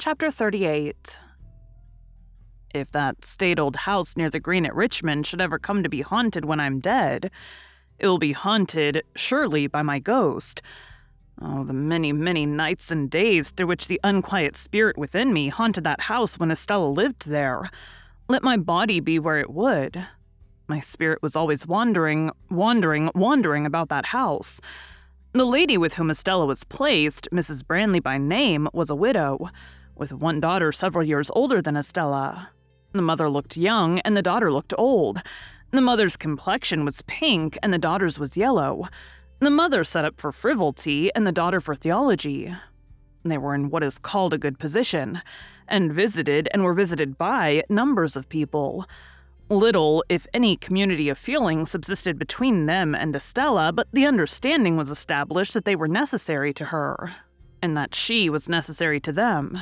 Chapter 38 If that staid old house near the green at Richmond should ever come to be haunted when I'm dead, it will be haunted, surely, by my ghost. Oh, the many, many nights and days through which the unquiet spirit within me haunted that house when Estella lived there. Let my body be where it would. My spirit was always wandering, wandering, wandering about that house. The lady with whom Estella was placed, Mrs. Brandley by name, was a widow with one daughter several years older than Estella. The mother looked young and the daughter looked old. The mother's complexion was pink and the daughter's was yellow. The mother set up for frivolity and the daughter for theology. They were in what is called a good position, and visited and were visited by numbers of people. Little, if any, community of feeling subsisted between them and Estella, but the understanding was established that they were necessary to her, and that she was necessary to them.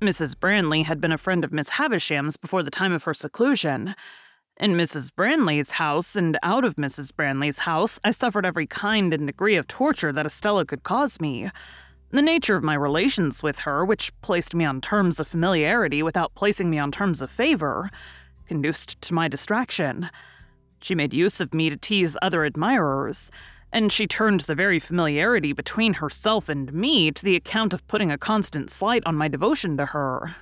Mrs. Brandley had been a friend of Miss Havisham's before the time of her seclusion. In Mrs. Brandley's house and out of Mrs. Brandley's house, I suffered every kind and degree of torture that Estella could cause me. The nature of my relations with her, which placed me on terms of familiarity without placing me on terms of favor, conduced to my distraction. She made use of me to tease other admirers and she turned the very familiarity between herself and me to the account of putting a constant slight on my devotion to her.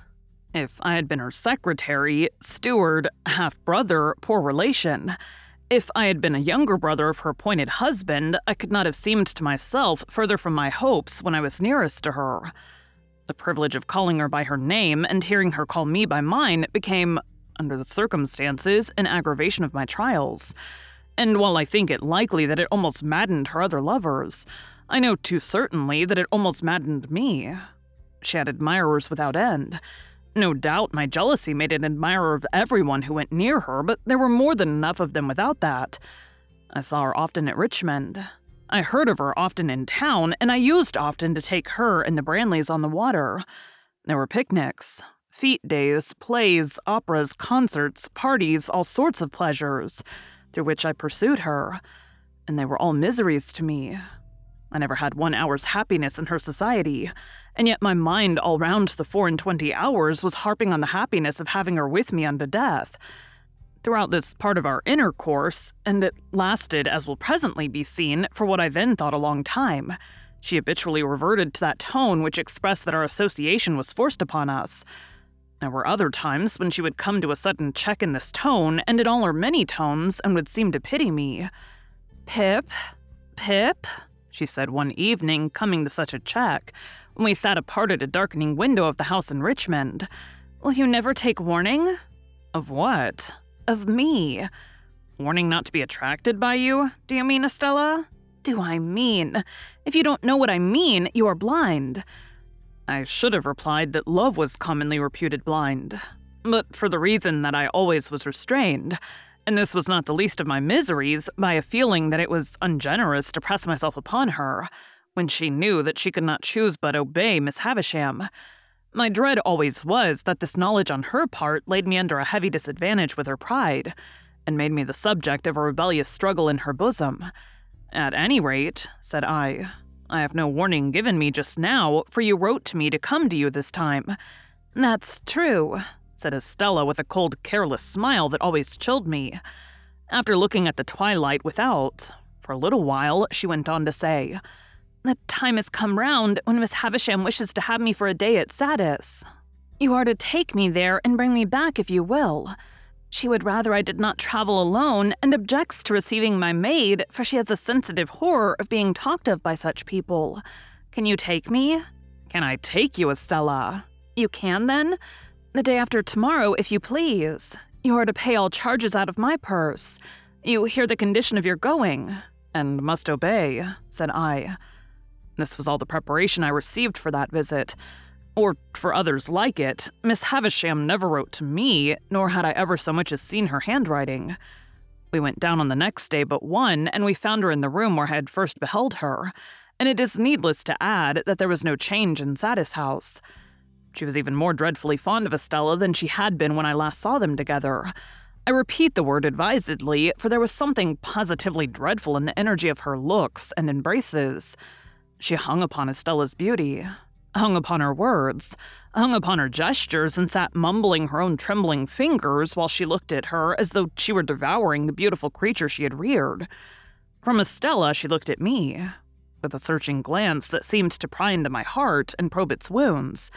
If I had been her secretary, steward, half brother, poor relation, if I had been a younger brother of her appointed husband, I could not have seemed to myself further from my hopes when I was nearest to her. The privilege of calling her by her name and hearing her call me by mine became, under the circumstances, an aggravation of my trials. And while I think it likely that it almost maddened her other lovers, I know too certainly that it almost maddened me. She had admirers without end. No doubt my jealousy made an admirer of everyone who went near her, but there were more than enough of them without that. I saw her often at Richmond. I heard of her often in town, and I used often to take her and the Brandleys on the water. There were picnics, fete days, plays, operas, concerts, parties, all sorts of pleasures through which I pursued her, and they were all miseries to me. I never had one hour's happiness in her society, and yet my mind all round the four and twenty hours was harping on the happiness of having her with me unto death. Throughout this part of our intercourse, and it lasted, as will presently be seen, for what I then thought a long time, she habitually reverted to that tone which expressed that our association was forced upon us. There were other times when she would come to a sudden check in this tone, and in all her many tones, and would seem to pity me. Pip, Pip, she said one evening, coming to such a check, when we sat apart at a darkening window of the house in Richmond. Will you never take warning? Of what? Of me. Warning not to be attracted by you, do you mean, Estella? Do I mean? If you don't know what I mean, you are blind. I should have replied that love was commonly reputed blind, but for the reason that I always was restrained, and this was not the least of my miseries, by a feeling that it was ungenerous to press myself upon her, when she knew that she could not choose but obey Miss Havisham. My dread always was that this knowledge on her part laid me under a heavy disadvantage with her pride, and made me the subject of a rebellious struggle in her bosom. At any rate, said I, I have no warning given me just now, for you wrote to me to come to you this time. That's true, said Estella with a cold, careless smile that always chilled me. After looking at the twilight without, for a little while, she went on to say, The time has come round when Miss Havisham wishes to have me for a day at Satis. You are to take me there and bring me back if you will. She would rather I did not travel alone and objects to receiving my maid, for she has a sensitive horror of being talked of by such people. Can you take me? Can I take you, Estella? You can then? The day after tomorrow, if you please. You are to pay all charges out of my purse. You hear the condition of your going, and must obey, said I. This was all the preparation I received for that visit or for others like it, Miss Havisham never wrote to me, nor had I ever so much as seen her handwriting. We went down on the next day but one, and we found her in the room where I had first beheld her, and it is needless to add that there was no change in Satis house. She was even more dreadfully fond of Estella than she had been when I last saw them together. I repeat the word advisedly, for there was something positively dreadful in the energy of her looks and embraces. She hung upon Estella's beauty, hung upon her words, hung upon her gestures, and sat mumbling her own trembling fingers while she looked at her as though she were devouring the beautiful creature she had reared. From Estella, she looked at me, with a searching glance that seemed to pry into my heart and probe its wounds.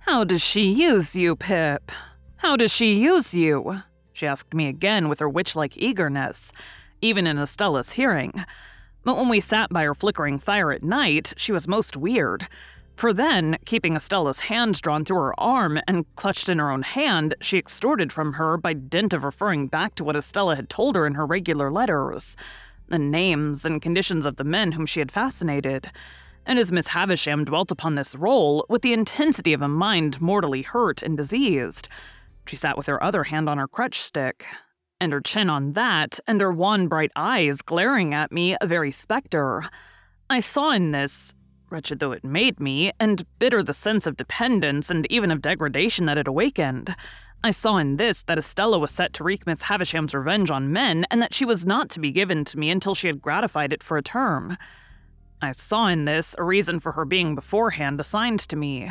How does she use you, Pip? How does she use you? She asked me again with her witch like eagerness, even in Estella's hearing. But when we sat by her flickering fire at night, she was most weird. For then, keeping Estella's hand drawn through her arm and clutched in her own hand, she extorted from her by dint of referring back to what Estella had told her in her regular letters the names and conditions of the men whom she had fascinated. And as Miss Havisham dwelt upon this roll with the intensity of a mind mortally hurt and diseased, she sat with her other hand on her crutch stick, and her chin on that, and her wan bright eyes glaring at me a very spectre. I saw in this wretched though it made me, and bitter the sense of dependence and even of degradation that it awakened. I saw in this that Estella was set to wreak Miss Havisham's revenge on men, and that she was not to be given to me until she had gratified it for a term. I saw in this a reason for her being beforehand assigned to me.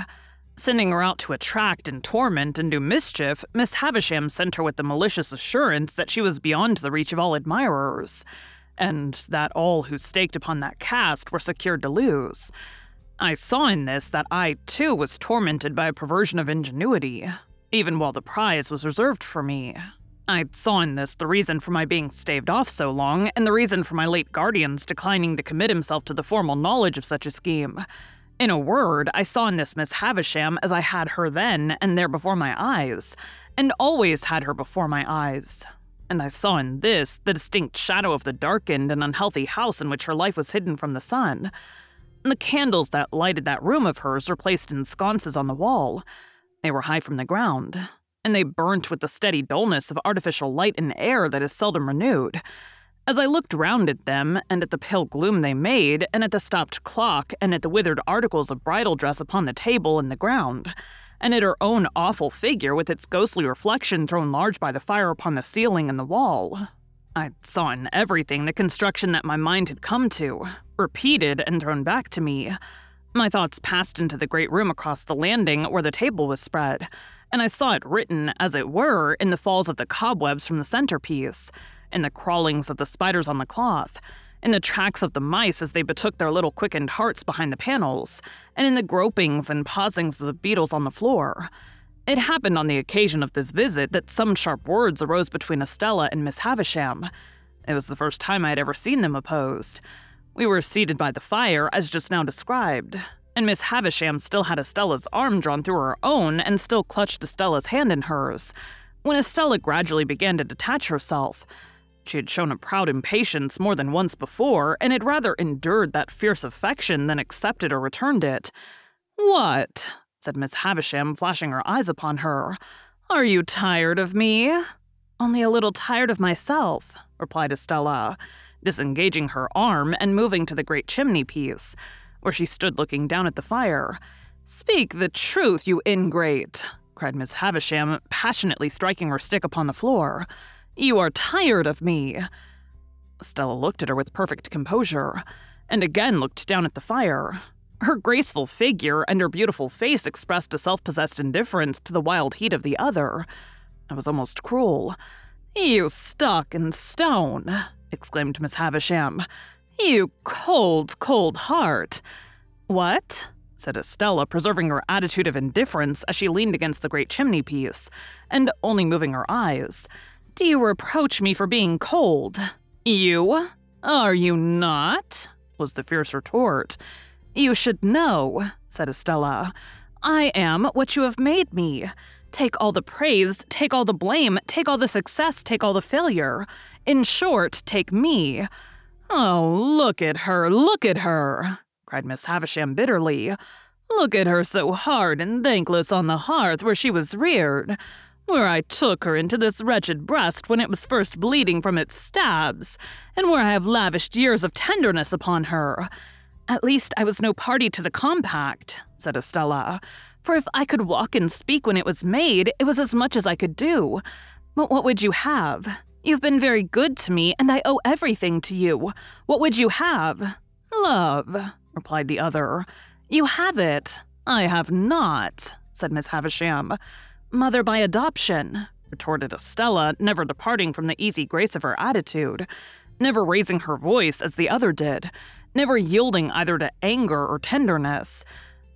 Sending her out to attract and torment and do mischief, Miss Havisham sent her with the malicious assurance that she was beyond the reach of all admirers and that all who staked upon that cast were secured to lose. I saw in this that I, too, was tormented by a perversion of ingenuity, even while the prize was reserved for me. I saw in this the reason for my being staved off so long, and the reason for my late guardian's declining to commit himself to the formal knowledge of such a scheme. In a word, I saw in this Miss Havisham as I had her then and there before my eyes, and always had her before my eyes, and I saw in this the distinct shadow of the darkened and unhealthy house in which her life was hidden from the sun. The candles that lighted that room of hers were placed in sconces on the wall. They were high from the ground, and they burnt with the steady dullness of artificial light and air that is seldom renewed. As I looked round at them, and at the pale gloom they made, and at the stopped clock, and at the withered articles of bridal dress upon the table and the ground, and at her own awful figure with its ghostly reflection thrown large by the fire upon the ceiling and the wall. I saw in everything the construction that my mind had come to, repeated and thrown back to me. My thoughts passed into the great room across the landing where the table was spread, and I saw it written, as it were, in the falls of the cobwebs from the centerpiece, in the crawlings of the spiders on the cloth, in the tracks of the mice as they betook their little quickened hearts behind the panels, and in the gropings and pausings of the beetles on the floor. It happened on the occasion of this visit that some sharp words arose between Estella and Miss Havisham. It was the first time I had ever seen them opposed. We were seated by the fire, as just now described, and Miss Havisham still had Estella's arm drawn through her own and still clutched Estella's hand in hers. When Estella gradually began to detach herself, she had shown a proud impatience more than once before, and had rather endured that fierce affection than accepted or returned it. What? said Miss Havisham, flashing her eyes upon her. Are you tired of me? Only a little tired of myself, replied Estella, disengaging her arm and moving to the great chimney piece, where she stood looking down at the fire. Speak the truth, you ingrate, cried Miss Havisham, passionately striking her stick upon the floor. You are tired of me. Stella looked at her with perfect composure, and again looked down at the fire. Her graceful figure and her beautiful face expressed a self possessed indifference to the wild heat of the other. It was almost cruel. You stuck in stone, exclaimed Miss Havisham. You cold, cold heart. What? said Estella, preserving her attitude of indifference as she leaned against the great chimney piece, and only moving her eyes. Do you reproach me for being cold? You? Are you not? was the fierce retort. You should know, said Estella. I am what you have made me. Take all the praise, take all the blame, take all the success, take all the failure. In short, take me. Oh, look at her, look at her, cried Miss Havisham bitterly. Look at her so hard and thankless on the hearth where she was reared, where I took her into this wretched breast when it was first bleeding from its stabs, and where I have lavished years of tenderness upon her. At least I was no party to the compact, said Estella, for if I could walk and speak when it was made, it was as much as I could do. But what would you have? You've been very good to me, and I owe everything to you. What would you have? Love, replied the other. You have it. I have not, said Miss Havisham. Mother by adoption, retorted Estella, never departing from the easy grace of her attitude, never raising her voice as the other did, never yielding either to anger or tenderness.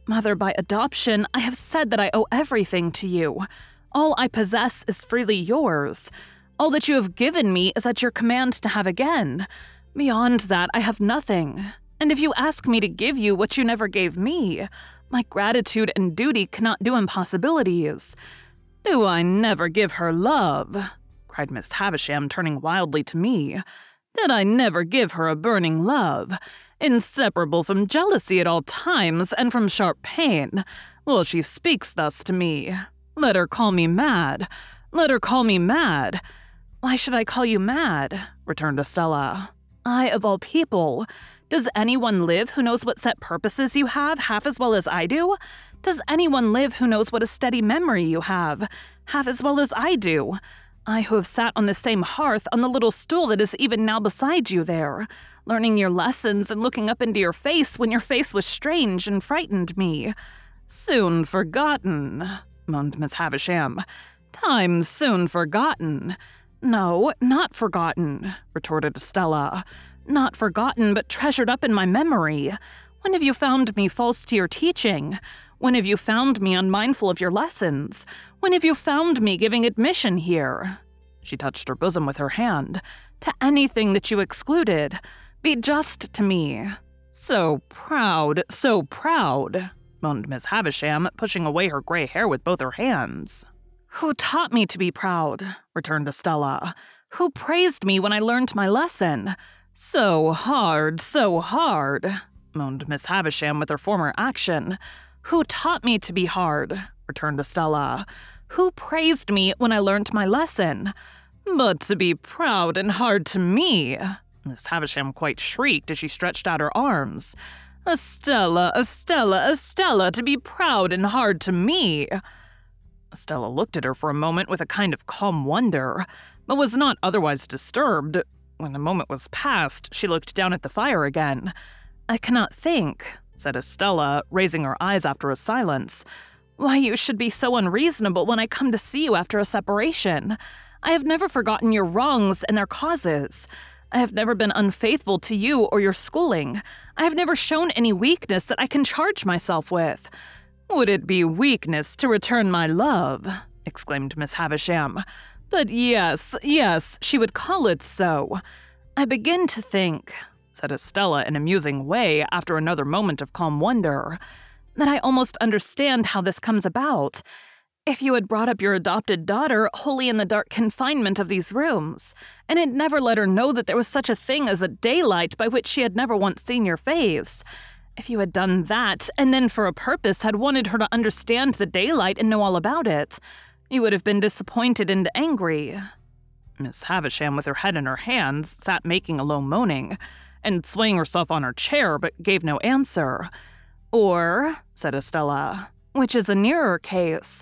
Mother by adoption, I have said that I owe everything to you. All I possess is freely yours. All that you have given me is at your command to have again. Beyond that, I have nothing. And if you ask me to give you what you never gave me, my gratitude and duty cannot do impossibilities. Do I never give her love? cried Miss Havisham, turning wildly to me. Did I never give her a burning love, inseparable from jealousy at all times and from sharp pain? Well, she speaks thus to me. Let her call me mad. Let her call me mad. Why should I call you mad? returned Estella. I, of all people, does anyone live who knows what set purposes you have half as well as I do? Does anyone live who knows what a steady memory you have half as well as I do? I who have sat on the same hearth on the little stool that is even now beside you there, learning your lessons and looking up into your face when your face was strange and frightened me. Soon forgotten, moaned Miss Havisham. Time soon forgotten. No, not forgotten, retorted Estella. Not forgotten, but treasured up in my memory. When have you found me false to your teaching? When have you found me unmindful of your lessons? When have you found me giving admission here? She touched her bosom with her hand. To anything that you excluded. Be just to me. So proud, so proud, moaned Miss Havisham, pushing away her gray hair with both her hands. Who taught me to be proud? returned Estella. Who praised me when I learned my lesson? So hard, so hard, moaned Miss Havisham with her former action. Who taught me to be hard? returned Estella. Who praised me when I learnt my lesson? But to be proud and hard to me! Miss Havisham quite shrieked as she stretched out her arms. Estella, Estella, Estella, to be proud and hard to me! Estella looked at her for a moment with a kind of calm wonder, but was not otherwise disturbed, when the moment was past, she looked down at the fire again. I cannot think, said Estella, raising her eyes after a silence, why you should be so unreasonable when I come to see you after a separation. I have never forgotten your wrongs and their causes. I have never been unfaithful to you or your schooling. I have never shown any weakness that I can charge myself with. Would it be weakness to return my love? exclaimed Miss Havisham. But yes, yes, she would call it so. I begin to think, said Estella in a musing way after another moment of calm wonder, that I almost understand how this comes about. If you had brought up your adopted daughter wholly in the dark confinement of these rooms, and had never let her know that there was such a thing as a daylight by which she had never once seen your face, if you had done that, and then for a purpose had wanted her to understand the daylight and know all about it, you would have been disappointed and angry. Miss Havisham, with her head in her hands, sat making a low moaning, and swaying herself on her chair, but gave no answer. Or, said Estella, which is a nearer case,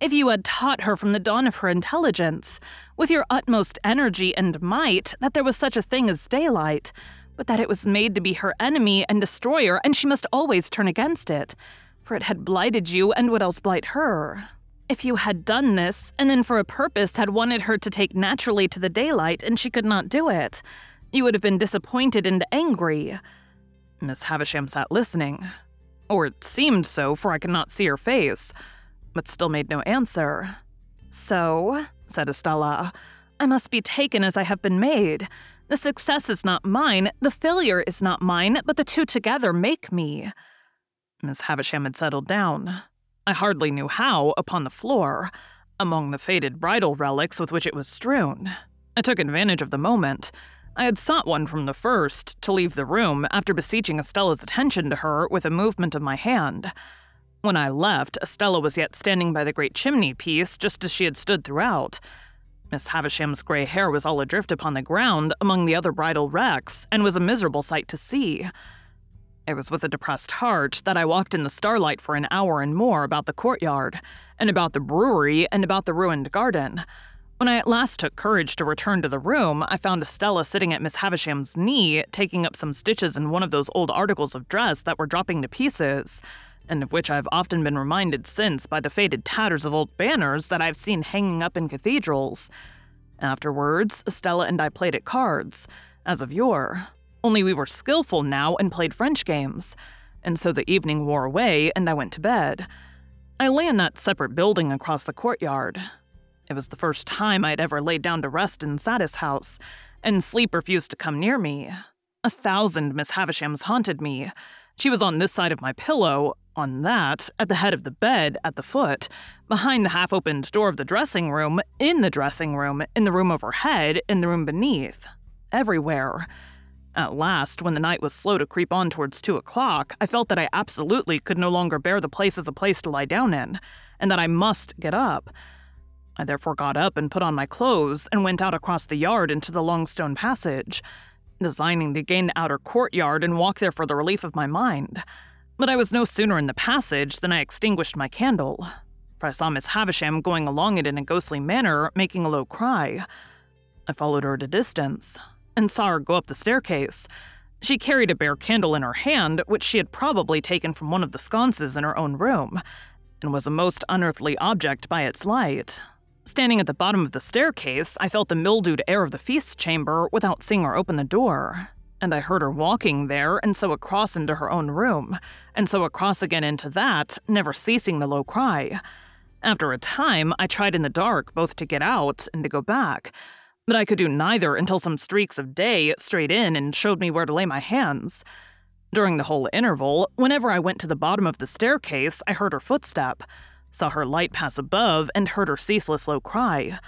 if you had taught her from the dawn of her intelligence, with your utmost energy and might, that there was such a thing as daylight, but that it was made to be her enemy and destroyer, and she must always turn against it, for it had blighted you and would else blight her. If you had done this, and then for a purpose had wanted her to take naturally to the daylight, and she could not do it, you would have been disappointed and angry. Miss Havisham sat listening. Or it seemed so, for I could not see her face, but still made no answer. So, said Estella, I must be taken as I have been made. The success is not mine, the failure is not mine, but the two together make me. Miss Havisham had settled down. I hardly knew how, upon the floor, among the faded bridal relics with which it was strewn. I took advantage of the moment. I had sought one from the first to leave the room after beseeching Estella's attention to her with a movement of my hand. When I left, Estella was yet standing by the great chimney piece just as she had stood throughout. Miss Havisham's gray hair was all adrift upon the ground among the other bridal wrecks and was a miserable sight to see. It was with a depressed heart that I walked in the starlight for an hour and more about the courtyard, and about the brewery, and about the ruined garden. When I at last took courage to return to the room, I found Estella sitting at Miss Havisham's knee, taking up some stitches in one of those old articles of dress that were dropping to pieces, and of which I've often been reminded since by the faded tatters of old banners that I've seen hanging up in cathedrals. Afterwards, Estella and I played at cards, as of yore. Only we were skillful now and played French games. And so the evening wore away and I went to bed. I lay in that separate building across the courtyard. It was the first time I had ever laid down to rest in Satis house, and sleep refused to come near me. A thousand Miss Havishams haunted me. She was on this side of my pillow, on that, at the head of the bed, at the foot, behind the half opened door of the dressing room, in the dressing room, in the room overhead, in the room beneath. Everywhere. At last, when the night was slow to creep on towards two o'clock, I felt that I absolutely could no longer bear the place as a place to lie down in, and that I must get up. I therefore got up and put on my clothes and went out across the yard into the long stone passage, designing to gain the outer courtyard and walk there for the relief of my mind. But I was no sooner in the passage than I extinguished my candle, for I saw Miss Havisham going along it in a ghostly manner, making a low cry. I followed her at a distance, and saw her go up the staircase. She carried a bare candle in her hand, which she had probably taken from one of the sconces in her own room, and was a most unearthly object by its light. Standing at the bottom of the staircase, I felt the mildewed air of the feast chamber without seeing her open the door, and I heard her walking there and so across into her own room, and so across again into that, never ceasing the low cry. After a time, I tried in the dark both to get out and to go back, but I could do neither until some streaks of day strayed in and showed me where to lay my hands. During the whole interval, whenever I went to the bottom of the staircase, I heard her footstep, saw her light pass above, and heard her ceaseless low cry.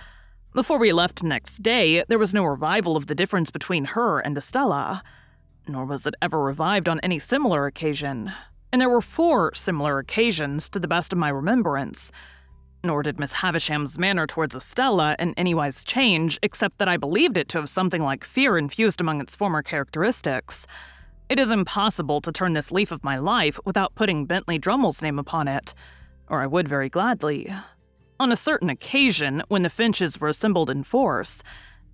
Before we left next day, there was no revival of the difference between her and Estella, nor was it ever revived on any similar occasion. And there were four similar occasions to the best of my remembrance nor did Miss Havisham's manner towards Estella in anywise change, except that I believed it to have something like fear infused among its former characteristics. It is impossible to turn this leaf of my life without putting Bentley Drummle's name upon it, or I would very gladly. On a certain occasion, when the Finches were assembled in force,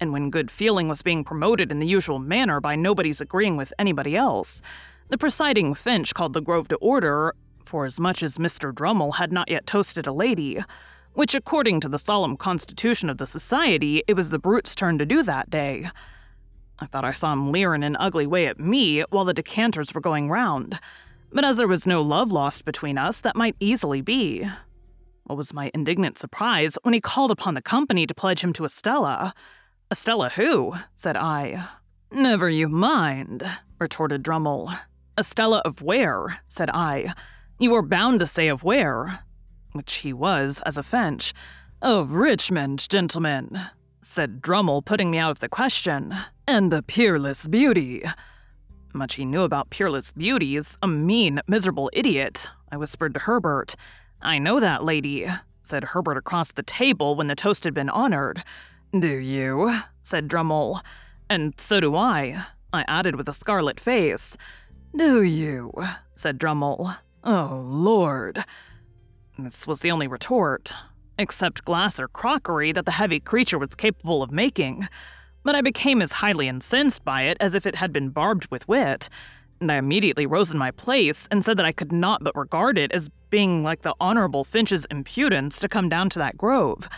and when good feeling was being promoted in the usual manner by nobody's agreeing with anybody else, the presiding Finch called the Grove to order, for as much as Mr. Drummle had not yet toasted a lady, which, according to the solemn constitution of the society, it was the brute's turn to do that day. I thought I saw him leer in an ugly way at me while the decanters were going round, but as there was no love lost between us, that might easily be. What was my indignant surprise when he called upon the company to pledge him to Estella? Estella who? said I. Never you mind, retorted Drummle. Estella of where? said I. You were bound to say of where, which he was as a Finch. Of Richmond, gentlemen, said Drummle, putting me out of the question. And the peerless beauty. Much he knew about peerless beauties, a mean, miserable idiot, I whispered to Herbert. I know that lady, said Herbert across the table when the toast had been honored. Do you? said Drummle. And so do I, I added with a scarlet face. Do you? said Drummle. Oh, Lord. This was the only retort, except glass or crockery, that the heavy creature was capable of making. But I became as highly incensed by it as if it had been barbed with wit, and I immediately rose in my place and said that I could not but regard it as being like the Honorable Finch's impudence to come down to that grove.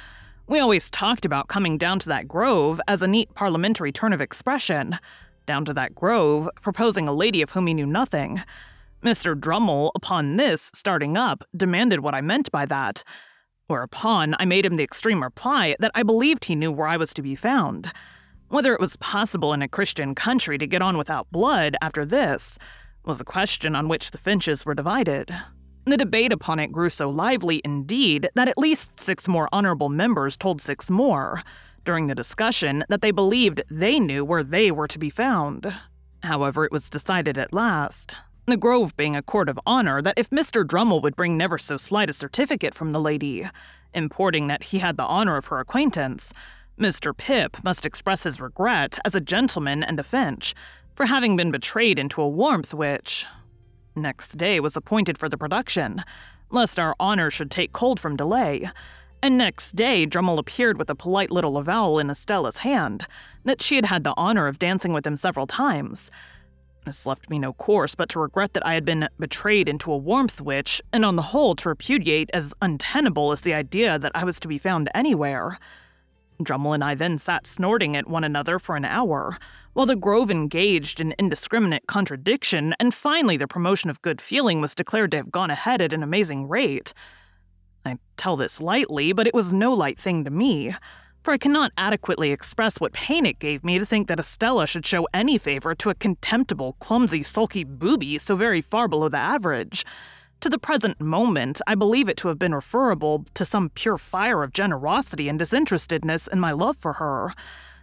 We always talked about coming down to that grove as a neat parliamentary turn of expression. Down to that grove, proposing a lady of whom he knew nothing. Mr. Drummle, upon this, starting up, demanded what I meant by that. Whereupon I made him the extreme reply that I believed he knew where I was to be found. Whether it was possible in a Christian country to get on without blood after this was a question on which the Finches were divided. The debate upon it grew so lively indeed that at least six more honorable members told six more during the discussion that they believed they knew where they were to be found. However, it was decided at last, the Grove being a court of honor, that if Mr. Drummle would bring never so slight a certificate from the lady, importing that he had the honor of her acquaintance, Mr. Pip must express his regret as a gentleman and a Finch for having been betrayed into a warmth which, next day, was appointed for the production, lest our honor should take cold from delay. And next day, Drummle appeared with a polite little avowal in Estella's hand that she had had the honor of dancing with him several times. This left me no course but to regret that I had been betrayed into a warmth which, and on the whole, to repudiate as untenable as the idea that I was to be found anywhere. Drummle and I then sat snorting at one another for an hour, while the Grove engaged in indiscriminate contradiction, and finally the promotion of good feeling was declared to have gone ahead at an amazing rate. I tell this lightly, but it was no light thing to me, for I cannot adequately express what pain it gave me to think that Estella should show any favor to a contemptible, clumsy, sulky booby so very far below the average. To the present moment, I believe it to have been referable to some pure fire of generosity and disinterestedness in my love for her,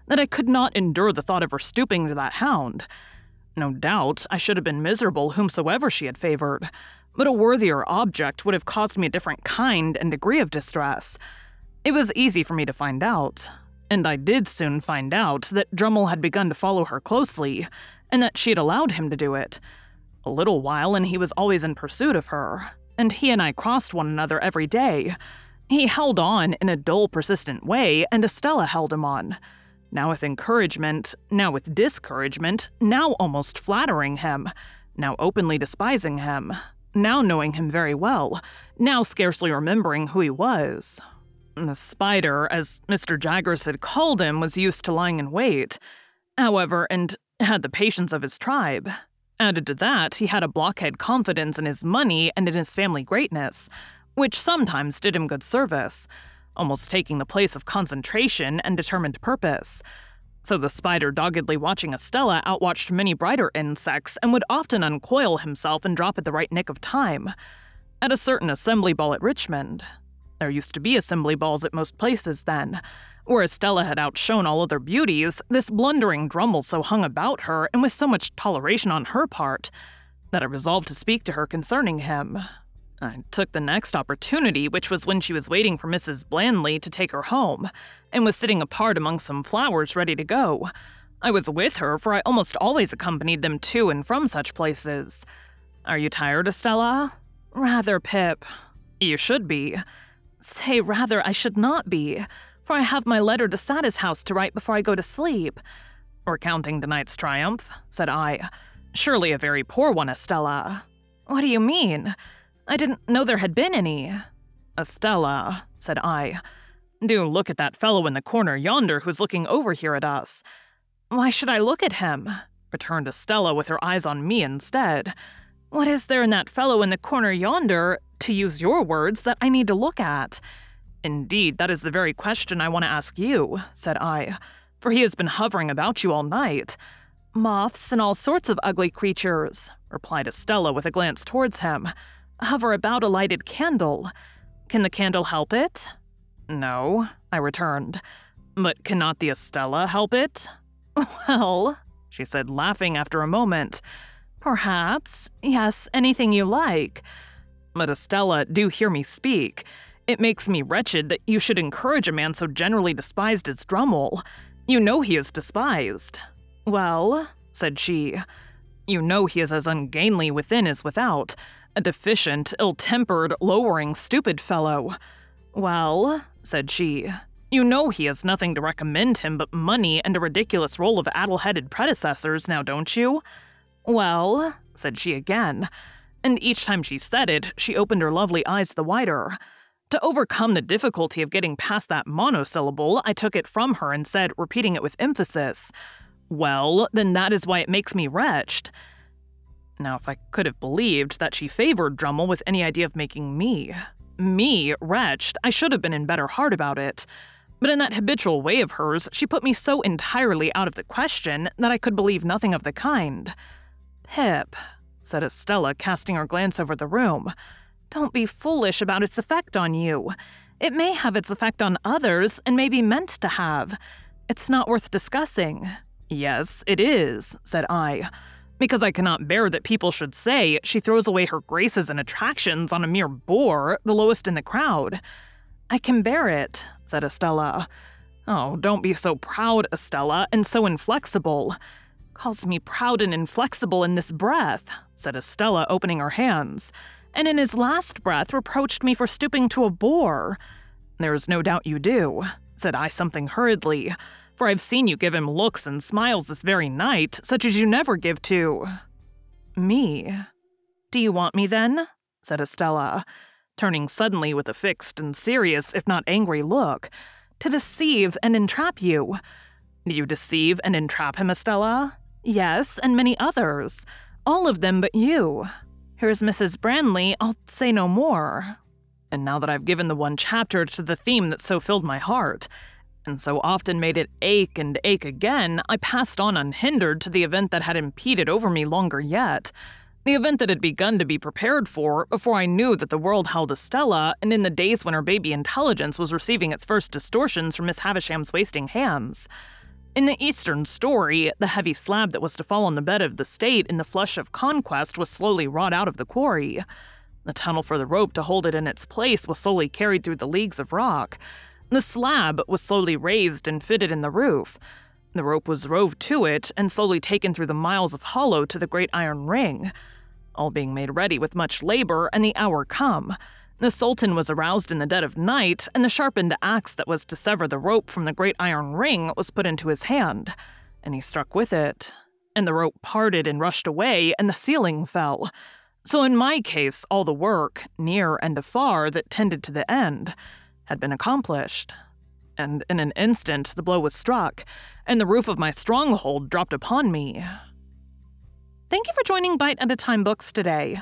that I could not endure the thought of her stooping to that hound. No doubt I should have been miserable whomsoever she had favored, but a worthier object would have caused me a different kind and degree of distress. It was easy for me to find out, and I did soon find out that Drummle had begun to follow her closely, and that she had allowed him to do it. A little while, and he was always in pursuit of her, and he and I crossed one another every day. He held on in a dull, persistent way, and Estella held him on. Now with encouragement, now with discouragement, now almost flattering him, now openly despising him, now knowing him very well, now scarcely remembering who he was. The spider, as Mr. Jaggers had called him, was used to lying in wait, however, and had the patience of his tribe. Added to that, he had a blockhead confidence in his money and in his family greatness, which sometimes did him good service, almost taking the place of concentration and determined purpose. So the spider, doggedly watching Estella, outwatched many brighter insects and would often uncoil himself and drop at the right nick of time. At a certain assembly ball at Richmond, there used to be assembly balls at most places then, where Estella had outshone all other beauties, this blundering Drummle so hung about her, and with so much toleration on her part, that I resolved to speak to her concerning him. I took the next opportunity, which was when she was waiting for Mrs. Brandley to take her home, and was sitting apart among some flowers ready to go. I was with her, for I almost always accompanied them to and from such places. Are you tired, Estella? Rather, Pip. You should be. Say rather, I should not be for I have my letter to Satis House to write before I go to sleep. Recounting tonight's triumph, said I. Surely a very poor one, Estella. What do you mean? I didn't know there had been any. Estella, said I, do look at that fellow in the corner yonder who's looking over here at us. Why should I look at him? returned Estella with her eyes on me instead. What is there in that fellow in the corner yonder, to use your words, that I need to look at? Indeed, that is the very question I want to ask you, said I, for he has been hovering about you all night. Moths and all sorts of ugly creatures, replied Estella with a glance towards him, hover about a lighted candle. Can the candle help it? No, I returned. But cannot the Estella help it? Well, she said, laughing after a moment. Perhaps. Yes, anything you like. But Estella, do hear me speak. It makes me wretched that you should encourage a man so generally despised as Drummle. You know he is despised. Well, said she, You know he is as ungainly within as without. A deficient, ill tempered, lowering, stupid fellow. Well, said she, you know he has nothing to recommend him but money and a ridiculous roll of addle headed predecessors, now don't you? Well, said she again, and each time she said it, she opened her lovely eyes the wider. To overcome the difficulty of getting past that monosyllable, I took it from her and said, repeating it with emphasis, Well, then that is why it makes me wretched. Now, if I could have believed that she favored Drummle with any idea of making me, me, wretched, I should have been in better heart about it. But in that habitual way of hers, she put me so entirely out of the question that I could believe nothing of the kind. Pip, said Estella, casting her glance over the room, don't be foolish about its effect on you. It may have its effect on others and may be meant to have. It's not worth discussing. Yes, it is, said I because I cannot bear that people should say she throws away her graces and attractions on a mere bore, the lowest in the crowd. I can bear it, said Estella. Oh, don't be so proud, Estella, and so inflexible. Calls me proud and inflexible in this breath, said Estella, opening her hands, and in his last breath reproached me for stooping to a bore. There is no doubt you do, said I something hurriedly for I've seen you give him looks and smiles this very night, such as you never give to. me. Do you want me then? said Estella, turning suddenly with a fixed and serious, if not angry, look. To deceive and entrap you. Do you deceive and entrap him, Estella? Yes, and many others. All of them but you. Here's Mrs. Brandley, I'll say no more. And now that I've given the one chapter to the theme that so filled my heart, and so often made it ache and ache again, I passed on unhindered to the event that had impeded over me longer yet. The event that had begun to be prepared for before I knew that the world held Estella, and in the days when her baby intelligence was receiving its first distortions from Miss Havisham's wasting hands. In the Eastern story, the heavy slab that was to fall on the bed of the state in the flush of conquest was slowly wrought out of the quarry. The tunnel for the rope to hold it in its place was slowly carried through the leagues of rock. The slab was slowly raised and fitted in the roof. The rope was rove to it and slowly taken through the miles of hollow to the great iron ring. All being made ready with much labor, and the hour come. The Sultan was aroused in the dead of night, and the sharpened axe that was to sever the rope from the great iron ring was put into his hand, and he struck with it. And the rope parted and rushed away, and the ceiling fell. So, in my case, all the work, near and afar, that tended to the end, had been accomplished. And in an instant, the blow was struck, and the roof of my stronghold dropped upon me. Thank you for joining Bite at a Time Books today.